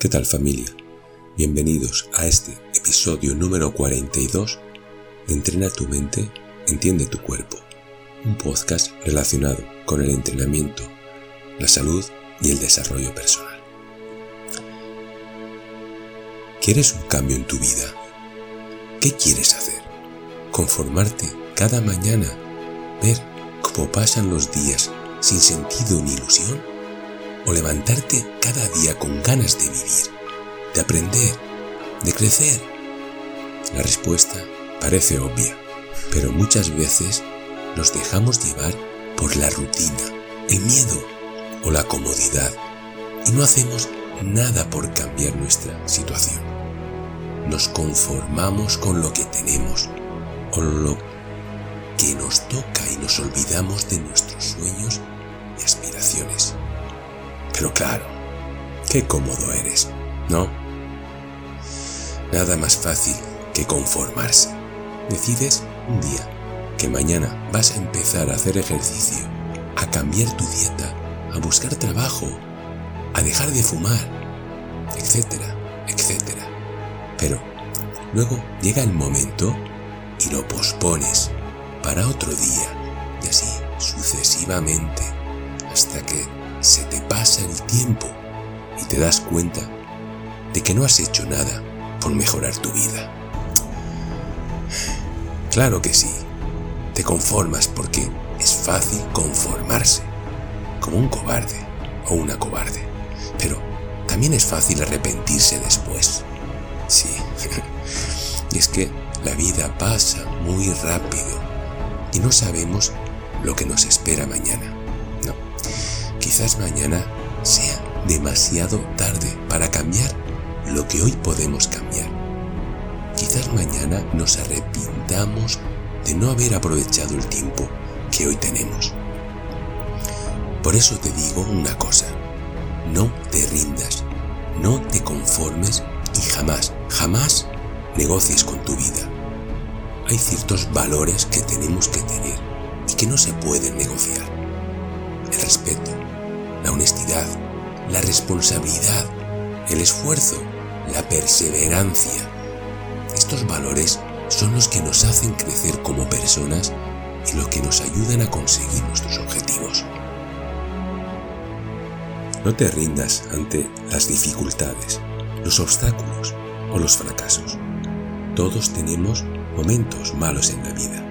¿Qué tal familia? Bienvenidos a este episodio número 42 de Entrena tu mente, entiende tu cuerpo, un podcast relacionado con el entrenamiento, la salud y el desarrollo personal. ¿Quieres un cambio en tu vida? ¿Qué quieres hacer? ¿Conformarte cada mañana? ¿Ver cómo pasan los días sin sentido ni ilusión? O levantarte cada día con ganas de vivir, de aprender, de crecer? La respuesta parece obvia, pero muchas veces nos dejamos llevar por la rutina, el miedo o la comodidad y no hacemos nada por cambiar nuestra situación. Nos conformamos con lo que tenemos, con lo que nos toca y nos olvidamos de nuestros sueños y aspiraciones. Pero claro, qué cómodo eres, ¿no? Nada más fácil que conformarse. Decides un día que mañana vas a empezar a hacer ejercicio, a cambiar tu dieta, a buscar trabajo, a dejar de fumar, etcétera, etcétera. Pero luego llega el momento y lo pospones para otro día y así sucesivamente hasta que se te pasa el tiempo y te das cuenta de que no has hecho nada por mejorar tu vida. Claro que sí, te conformas porque es fácil conformarse, como un cobarde o una cobarde, pero también es fácil arrepentirse después. Sí, y es que la vida pasa muy rápido y no sabemos lo que nos espera mañana. Quizás mañana sea demasiado tarde para cambiar lo que hoy podemos cambiar. Quizás mañana nos arrepintamos de no haber aprovechado el tiempo que hoy tenemos. Por eso te digo una cosa, no te rindas, no te conformes y jamás, jamás negocies con tu vida. Hay ciertos valores que tenemos que tener y que no se pueden negociar. El respeto, la honestidad, la responsabilidad, el esfuerzo, la perseverancia. Estos valores son los que nos hacen crecer como personas y los que nos ayudan a conseguir nuestros objetivos. No te rindas ante las dificultades, los obstáculos o los fracasos. Todos tenemos momentos malos en la vida,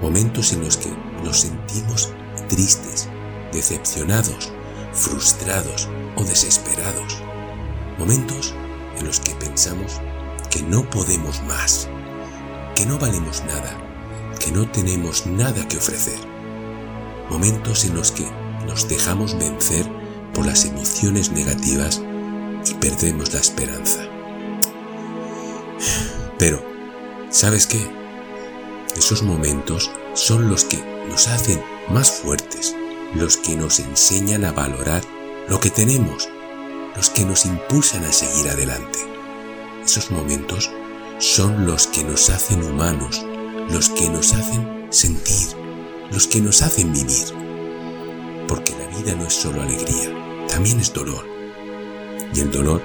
momentos en los que nos sentimos tristes, decepcionados, frustrados o desesperados. Momentos en los que pensamos que no podemos más, que no valemos nada, que no tenemos nada que ofrecer. Momentos en los que nos dejamos vencer por las emociones negativas y perdemos la esperanza. Pero, ¿sabes qué? Esos momentos son los que nos hacen más fuertes, los que nos enseñan a valorar lo que tenemos, los que nos impulsan a seguir adelante. Esos momentos son los que nos hacen humanos, los que nos hacen sentir, los que nos hacen vivir. Porque la vida no es solo alegría, también es dolor. Y el dolor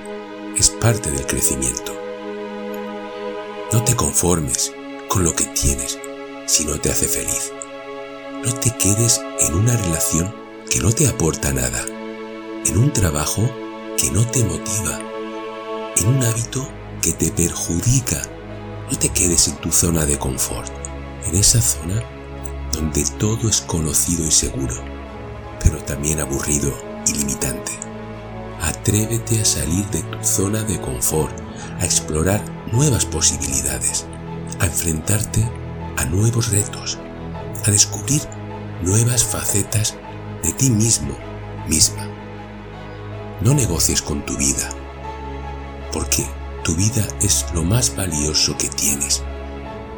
es parte del crecimiento. No te conformes con lo que tienes si no te hace feliz. No te quedes en una relación que no te aporta nada, en un trabajo que no te motiva, en un hábito que te perjudica. No te quedes en tu zona de confort, en esa zona donde todo es conocido y seguro, pero también aburrido y limitante. Atrévete a salir de tu zona de confort, a explorar nuevas posibilidades, a enfrentarte a nuevos retos, a descubrir nuevas facetas de ti mismo, misma. No negocies con tu vida, porque tu vida es lo más valioso que tienes.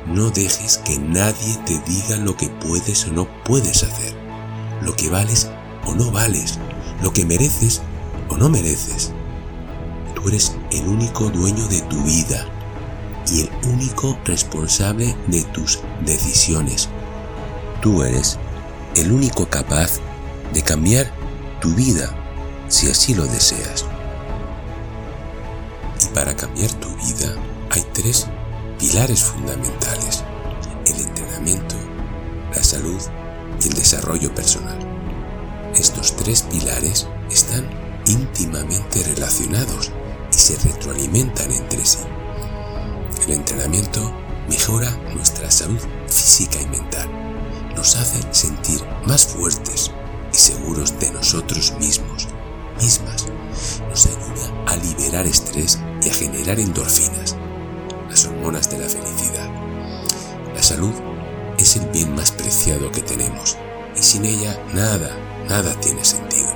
No dejes que nadie te diga lo que puedes o no puedes hacer, lo que vales o no vales, lo que mereces o no mereces. Tú eres el único dueño de tu vida y el único responsable de tus decisiones. Tú eres el único capaz de cambiar tu vida si así lo deseas. para cambiar tu vida hay tres pilares fundamentales. El entrenamiento, la salud y el desarrollo personal. Estos tres pilares están íntimamente relacionados y se retroalimentan entre sí. El entrenamiento mejora nuestra salud física y mental. Nos hace sentir más fuertes y seguros de nosotros mismos, mismas. Nos ayuda a liberar estrés y a generar endorfinas, las hormonas de la felicidad. La salud es el bien más preciado que tenemos y sin ella nada, nada tiene sentido.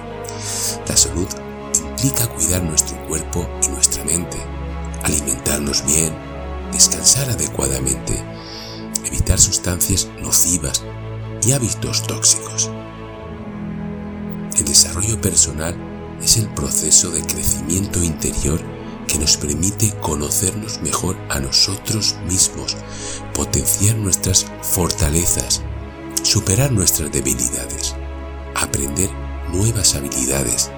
La salud implica cuidar nuestro cuerpo y nuestra mente, alimentarnos bien, descansar adecuadamente, evitar sustancias nocivas hábitos tóxicos. El desarrollo personal es el proceso de crecimiento interior que nos permite conocernos mejor a nosotros mismos, potenciar nuestras fortalezas, superar nuestras debilidades, aprender nuevas habilidades,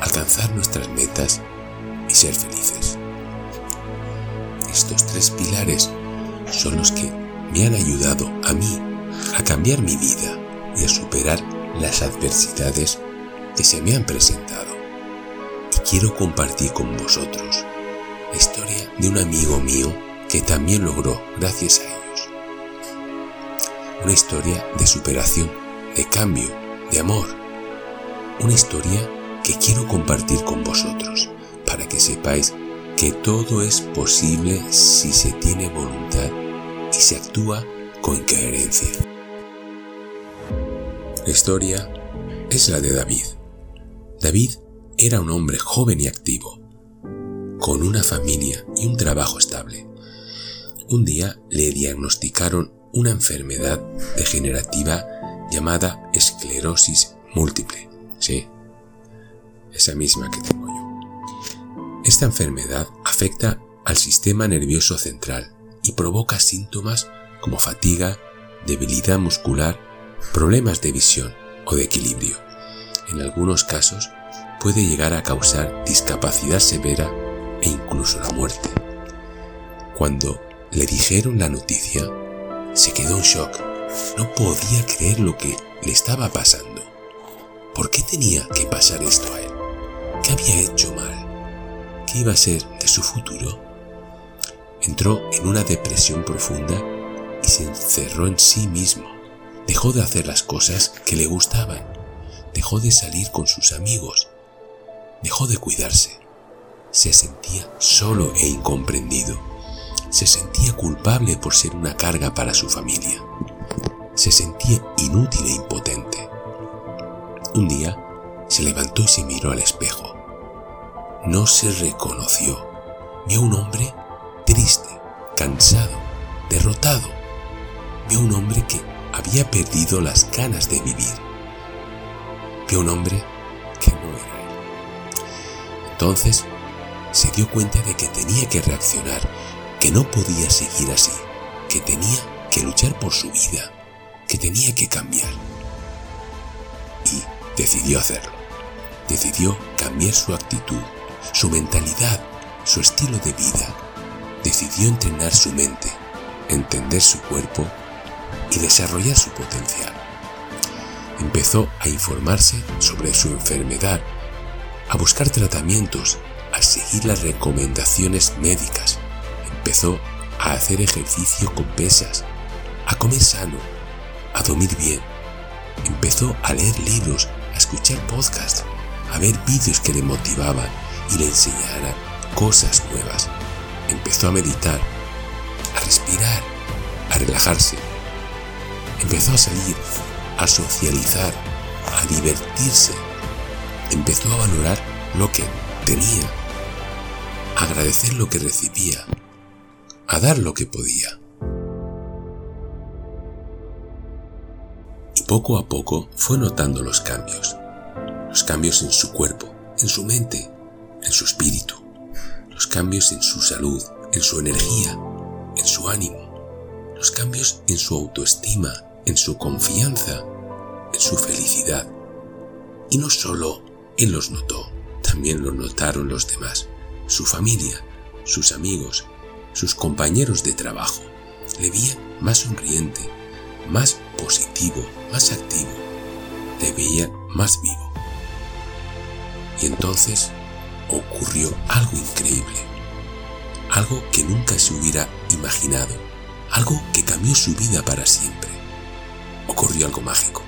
alcanzar nuestras metas y ser felices. Estos tres pilares son los que me han ayudado a mí a cambiar mi vida y a superar las adversidades que se me han presentado. Y quiero compartir con vosotros la historia de un amigo mío que también logró gracias a ellos. Una historia de superación, de cambio, de amor. Una historia que quiero compartir con vosotros para que sepáis que todo es posible si se tiene voluntad y se actúa con coherencia. La historia es la de David. David era un hombre joven y activo, con una familia y un trabajo estable. Un día le diagnosticaron una enfermedad degenerativa llamada esclerosis múltiple. Sí, esa misma que tengo yo. Esta enfermedad afecta al sistema nervioso central y provoca síntomas como fatiga, debilidad muscular, problemas de visión o de equilibrio. En algunos casos puede llegar a causar discapacidad severa e incluso la muerte. Cuando le dijeron la noticia, se quedó en shock. No podía creer lo que le estaba pasando. ¿Por qué tenía que pasar esto a él? ¿Qué había hecho mal? ¿Qué iba a ser de su futuro? Entró en una depresión profunda y se encerró en sí mismo. Dejó de hacer las cosas que le gustaban. Dejó de salir con sus amigos. Dejó de cuidarse. Se sentía solo e incomprendido. Se sentía culpable por ser una carga para su familia. Se sentía inútil e impotente. Un día se levantó y se miró al espejo. No se reconoció. Vio un hombre triste, cansado, derrotado. Vio un hombre que había perdido las ganas de vivir. Vio un hombre que no era él. Entonces se dio cuenta de que tenía que reaccionar, que no podía seguir así, que tenía que luchar por su vida, que tenía que cambiar. Y decidió hacerlo. Decidió cambiar su actitud, su mentalidad, su estilo de vida. Decidió entrenar su mente, entender su cuerpo y desarrollar su potencial. Empezó a informarse sobre su enfermedad, a buscar tratamientos, a seguir las recomendaciones médicas. Empezó a hacer ejercicio con pesas, a comer sano, a dormir bien. Empezó a leer libros, a escuchar podcasts, a ver vídeos que le motivaban y le enseñaran cosas nuevas. Empezó a meditar, a respirar, a relajarse Empezó a salir, a socializar, a divertirse. Empezó a valorar lo que tenía, a agradecer lo que recibía, a dar lo que podía. Y poco a poco fue notando los cambios, los cambios en su cuerpo, en su mente, en su espíritu, los cambios en su salud, en su energía, en su ánimo, los cambios en su autoestima, en su confianza, en su felicidad. Y no solo él los notó, también lo notaron los demás, su familia, sus amigos, sus compañeros de trabajo le veían más sonriente, más positivo, más activo, le veían más vivo. Y entonces ocurrió algo increíble, algo que nunca se hubiera imaginado, algo que cambió su vida para siempre. Ocurrió algo mágico.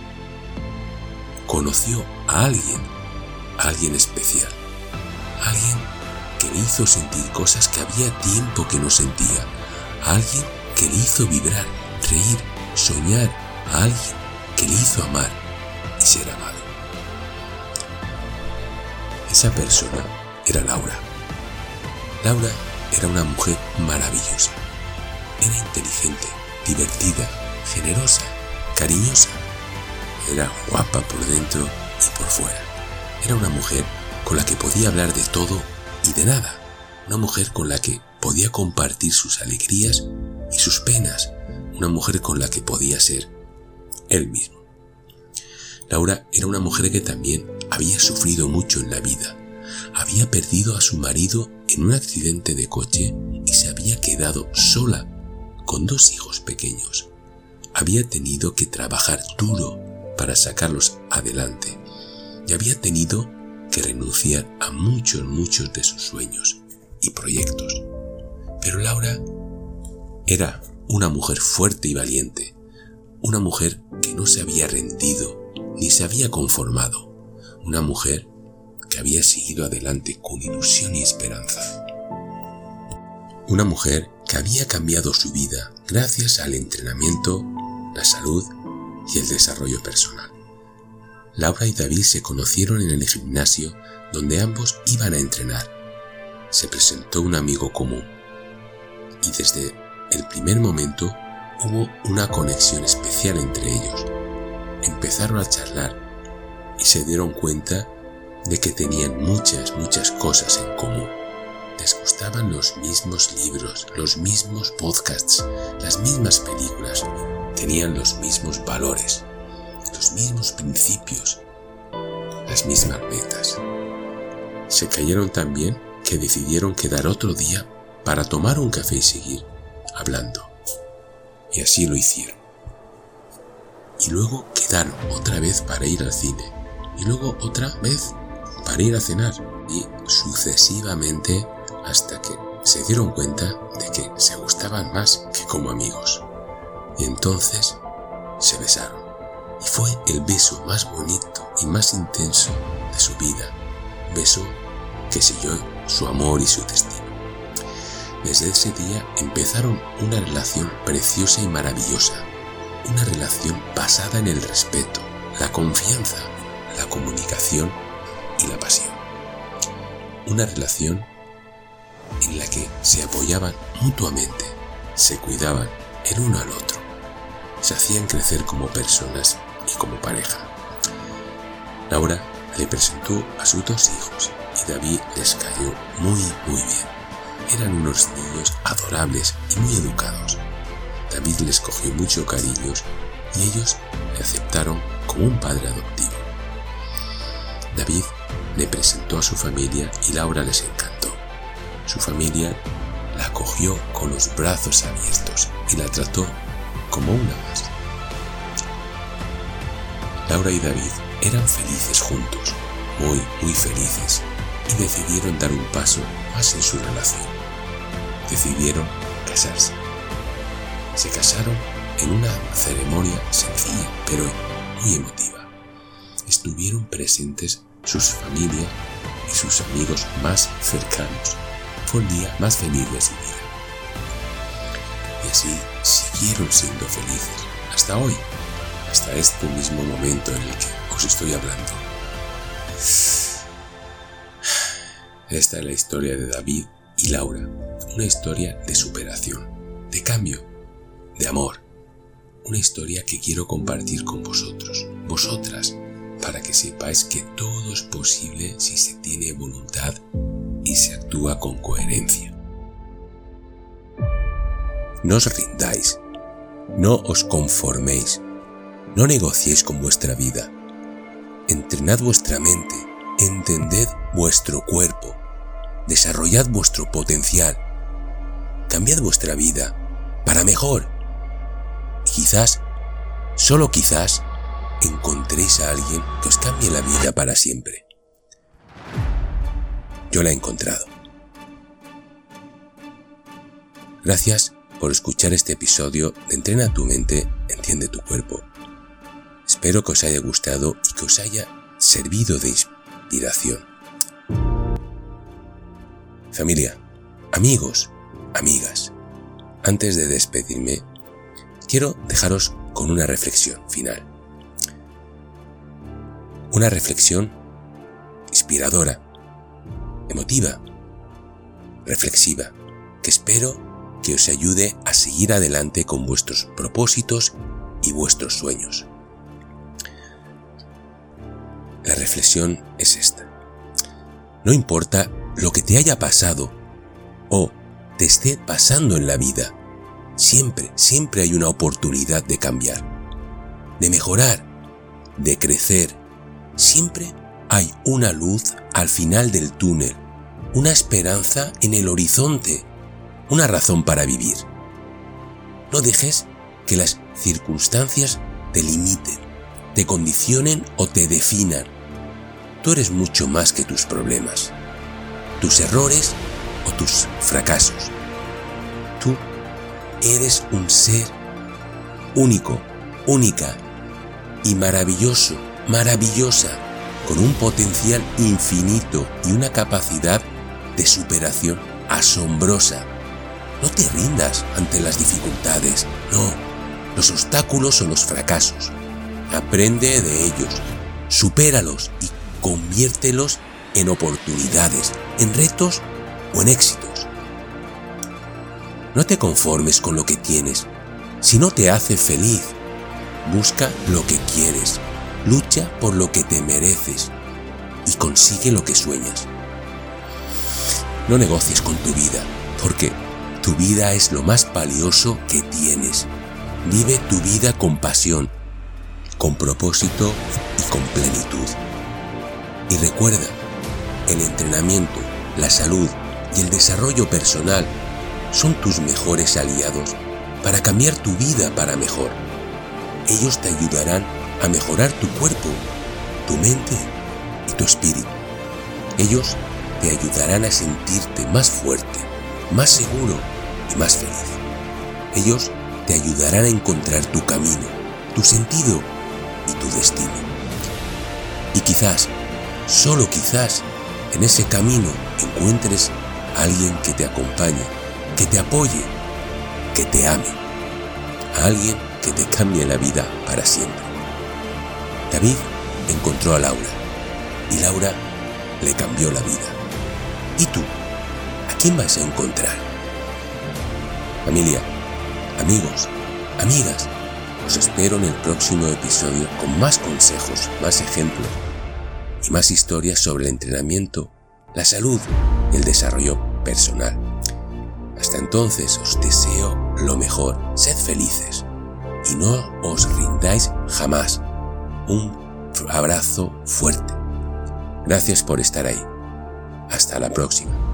Conoció a alguien, a alguien especial, alguien que le hizo sentir cosas que había tiempo que no sentía, a alguien que le hizo vibrar, reír, soñar, a alguien que le hizo amar y ser amado. Esa persona era Laura. Laura era una mujer maravillosa. Era inteligente, divertida, generosa, cariñosa. Era guapa por dentro y por fuera. Era una mujer con la que podía hablar de todo y de nada. Una mujer con la que podía compartir sus alegrías y sus penas. Una mujer con la que podía ser él mismo. Laura era una mujer que también había sufrido mucho en la vida. Había perdido a su marido en un accidente de coche y se había quedado sola con dos hijos pequeños. Había tenido que trabajar duro para sacarlos adelante y había tenido que renunciar a muchos, muchos de sus sueños y proyectos. Pero Laura era una mujer fuerte y valiente, una mujer que no se había rendido ni se había conformado, una mujer que había seguido adelante con ilusión y esperanza. Una mujer que había cambiado su vida gracias al entrenamiento, la salud y el desarrollo personal. Laura y David se conocieron en el gimnasio donde ambos iban a entrenar. Se presentó un amigo común y desde el primer momento hubo una conexión especial entre ellos. Empezaron a charlar y se dieron cuenta de que tenían muchas, muchas cosas en común. Les gustaban los mismos libros, los mismos podcasts, las mismas películas, tenían los mismos valores, los mismos principios, las mismas metas. Se cayeron tan bien que decidieron quedar otro día para tomar un café y seguir hablando. Y así lo hicieron. Y luego quedaron otra vez para ir al cine. Y luego otra vez para ir a cenar. Y sucesivamente hasta que se dieron cuenta de que se gustaban más que como amigos. Y entonces se besaron. Y fue el beso más bonito y más intenso de su vida. Beso que selló su amor y su destino. Desde ese día empezaron una relación preciosa y maravillosa, una relación basada en el respeto, la confianza, la comunicación y la pasión. Una relación en la que se apoyaban mutuamente, se cuidaban el uno al otro, se hacían crecer como personas y como pareja. Laura le presentó a sus dos hijos y David les cayó muy muy bien. Eran unos niños adorables y muy educados. David les cogió mucho cariños y ellos le aceptaron como un padre adoptivo. David le presentó a su familia y Laura les encantó. Su familia la acogió con los brazos abiertos y la trató como una más. Laura y David eran felices juntos, muy, muy felices, y decidieron dar un paso más en su relación decidieron casarse. Se casaron en una ceremonia sencilla, pero muy emotiva. Estuvieron presentes sus familias y sus amigos más cercanos. Fue el día más feliz de su vida. Así siguieron siendo felices hasta hoy, hasta este mismo momento en el que os estoy hablando. Esta es la historia de David y Laura, una historia de superación, de cambio, de amor, una historia que quiero compartir con vosotros, vosotras, para que sepáis que todo es posible si se tiene voluntad y se actúa con coherencia. No os rindáis, no os conforméis, no negociéis con vuestra vida. Entrenad vuestra mente, entended vuestro cuerpo, desarrollad vuestro potencial cambiad vuestra vida para mejor. Y quizás, solo quizás, encontréis a alguien que os cambie la vida para siempre. Yo la he encontrado. Gracias por escuchar este episodio de Entrena tu mente, enciende tu cuerpo. Espero que os haya gustado y que os haya servido de inspiración. Familia, amigos, amigas, antes de despedirme, quiero dejaros con una reflexión final. Una reflexión inspiradora, emotiva, reflexiva, que espero que os ayude a seguir adelante con vuestros propósitos y vuestros sueños. La reflexión es esta. No importa lo que te haya pasado o te esté pasando en la vida, siempre, siempre hay una oportunidad de cambiar, de mejorar, de crecer. Siempre hay una luz al final del túnel, una esperanza en el horizonte, una razón para vivir. No dejes que las circunstancias te limiten, te condicionen o te definan. Tú eres mucho más que tus problemas, tus errores o tus fracasos. Tú eres un ser único, única y maravilloso, maravillosa, con un potencial infinito y una capacidad de superación asombrosa. No te rindas ante las dificultades, no, los obstáculos o los fracasos. Aprende de ellos, supéralos y conviértelos en oportunidades, en retos o en éxitos. No te conformes con lo que tienes. Si no te hace feliz, busca lo que quieres, lucha por lo que te mereces y consigue lo que sueñas. No negocies con tu vida, porque tu vida es lo más valioso que tienes. Vive tu vida con pasión, con propósito y con plenitud. Y recuerda, el entrenamiento, la salud y el desarrollo personal son tus mejores aliados para cambiar tu vida para mejor. Ellos te ayudarán a mejorar tu cuerpo, tu mente y tu espíritu. Ellos te ayudarán a sentirte más fuerte, más seguro más feliz. Ellos te ayudarán a encontrar tu camino, tu sentido y tu destino. Y quizás, solo quizás, en ese camino encuentres a alguien que te acompañe, que te apoye, que te ame, a alguien que te cambie la vida para siempre. David encontró a Laura y Laura le cambió la vida. ¿Y tú? ¿A quién vas a encontrar? Familia, amigos, amigas, os espero en el próximo episodio con más consejos, más ejemplos y más historias sobre el entrenamiento, la salud y el desarrollo personal. Hasta entonces os deseo lo mejor, sed felices y no os rindáis jamás. Un abrazo fuerte. Gracias por estar ahí. Hasta la próxima.